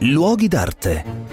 Luoghi d'arte.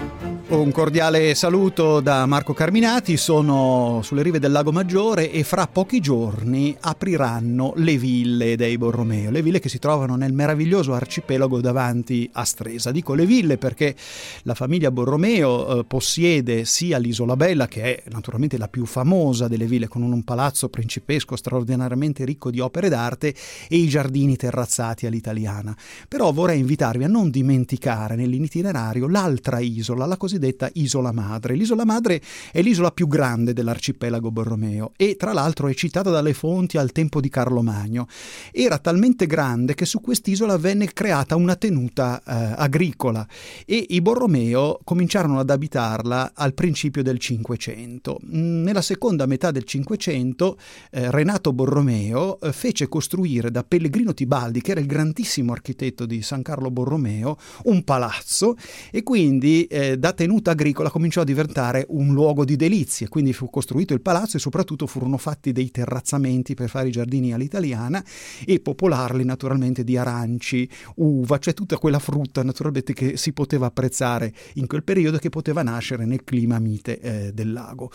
Un cordiale saluto da Marco Carminati, sono sulle rive del Lago Maggiore e fra pochi giorni apriranno le ville dei Borromeo, le ville che si trovano nel meraviglioso arcipelago davanti a Stresa. Dico le ville perché la famiglia Borromeo eh, possiede sia l'Isola Bella, che è naturalmente la più famosa delle ville, con un palazzo principesco straordinariamente ricco di opere d'arte, e i giardini terrazzati all'italiana. Però vorrei invitarvi a non dimenticare nell'itinerario l'altra isola, la cosiddetta cosiddetta isola madre. L'isola madre è l'isola più grande dell'arcipelago Borromeo e tra l'altro è citata dalle fonti al tempo di Carlo Magno. Era talmente grande che su quest'isola venne creata una tenuta eh, agricola e i Borromeo cominciarono ad abitarla al principio del Cinquecento. Nella seconda metà del Cinquecento eh, Renato Borromeo eh, fece costruire da Pellegrino Tibaldi, che era il grandissimo architetto di San Carlo Borromeo, un palazzo e quindi eh, da tenuta agricola cominciò a diventare un luogo di delizie, quindi fu costruito il palazzo e soprattutto furono fatti dei terrazzamenti per fare i giardini all'italiana e popolarli naturalmente di aranci, uva, cioè tutta quella frutta naturalmente che si poteva apprezzare in quel periodo e che poteva nascere nel clima mite eh, del lago.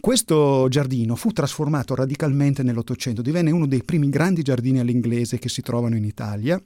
Questo giardino fu trasformato radicalmente nell'Ottocento, divenne uno dei primi grandi giardini all'inglese che si trovano in Italia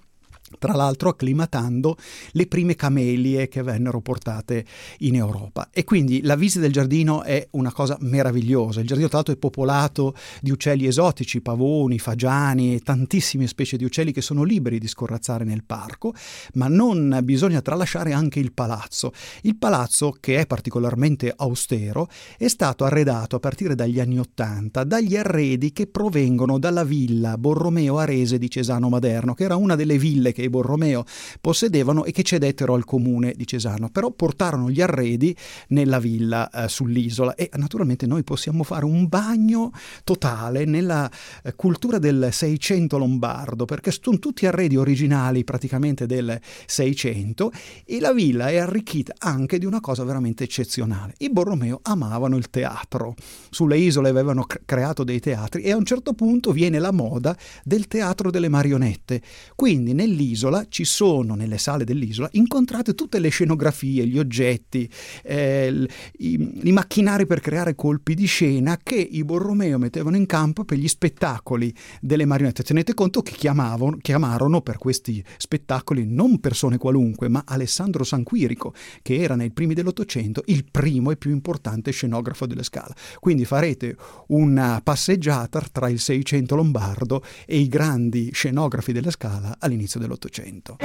tra l'altro acclimatando le prime camelie che vennero portate in Europa. E quindi la visita del giardino è una cosa meravigliosa. Il giardino tra l'altro è popolato di uccelli esotici, pavoni, fagiani e tantissime specie di uccelli che sono liberi di scorrazzare nel parco, ma non bisogna tralasciare anche il palazzo. Il palazzo, che è particolarmente austero, è stato arredato a partire dagli anni Ottanta dagli arredi che provengono dalla villa Borromeo Arese di Cesano Maderno, che era una delle ville che i Borromeo possedevano e che cedettero al comune di Cesano, però portarono gli arredi nella villa eh, sull'isola e naturalmente noi possiamo fare un bagno totale nella eh, cultura del Seicento lombardo, perché sono tutti arredi originali praticamente del Seicento e la villa è arricchita anche di una cosa veramente eccezionale. I Borromeo amavano il teatro, sulle isole avevano creato dei teatri e a un certo punto viene la moda del teatro delle marionette, quindi nell'isola dell'isola ci sono, nelle sale dell'isola, incontrate tutte le scenografie, gli oggetti, eh, i, i, macchinari per creare colpi di scena che i Borromeo mettevano in campo per gli spettacoli delle marionette. Tenete conto che chiamavano, chiamarono per questi spettacoli non persone qualunque, ma Alessandro Sanquirico, che era nei primi dell'Ottocento il primo e più importante scenografo delle scale. Quindi farete una passeggiata tra il Seicento lombardo e i grandi scenografi della Scala all'inizio dell'Ottocento.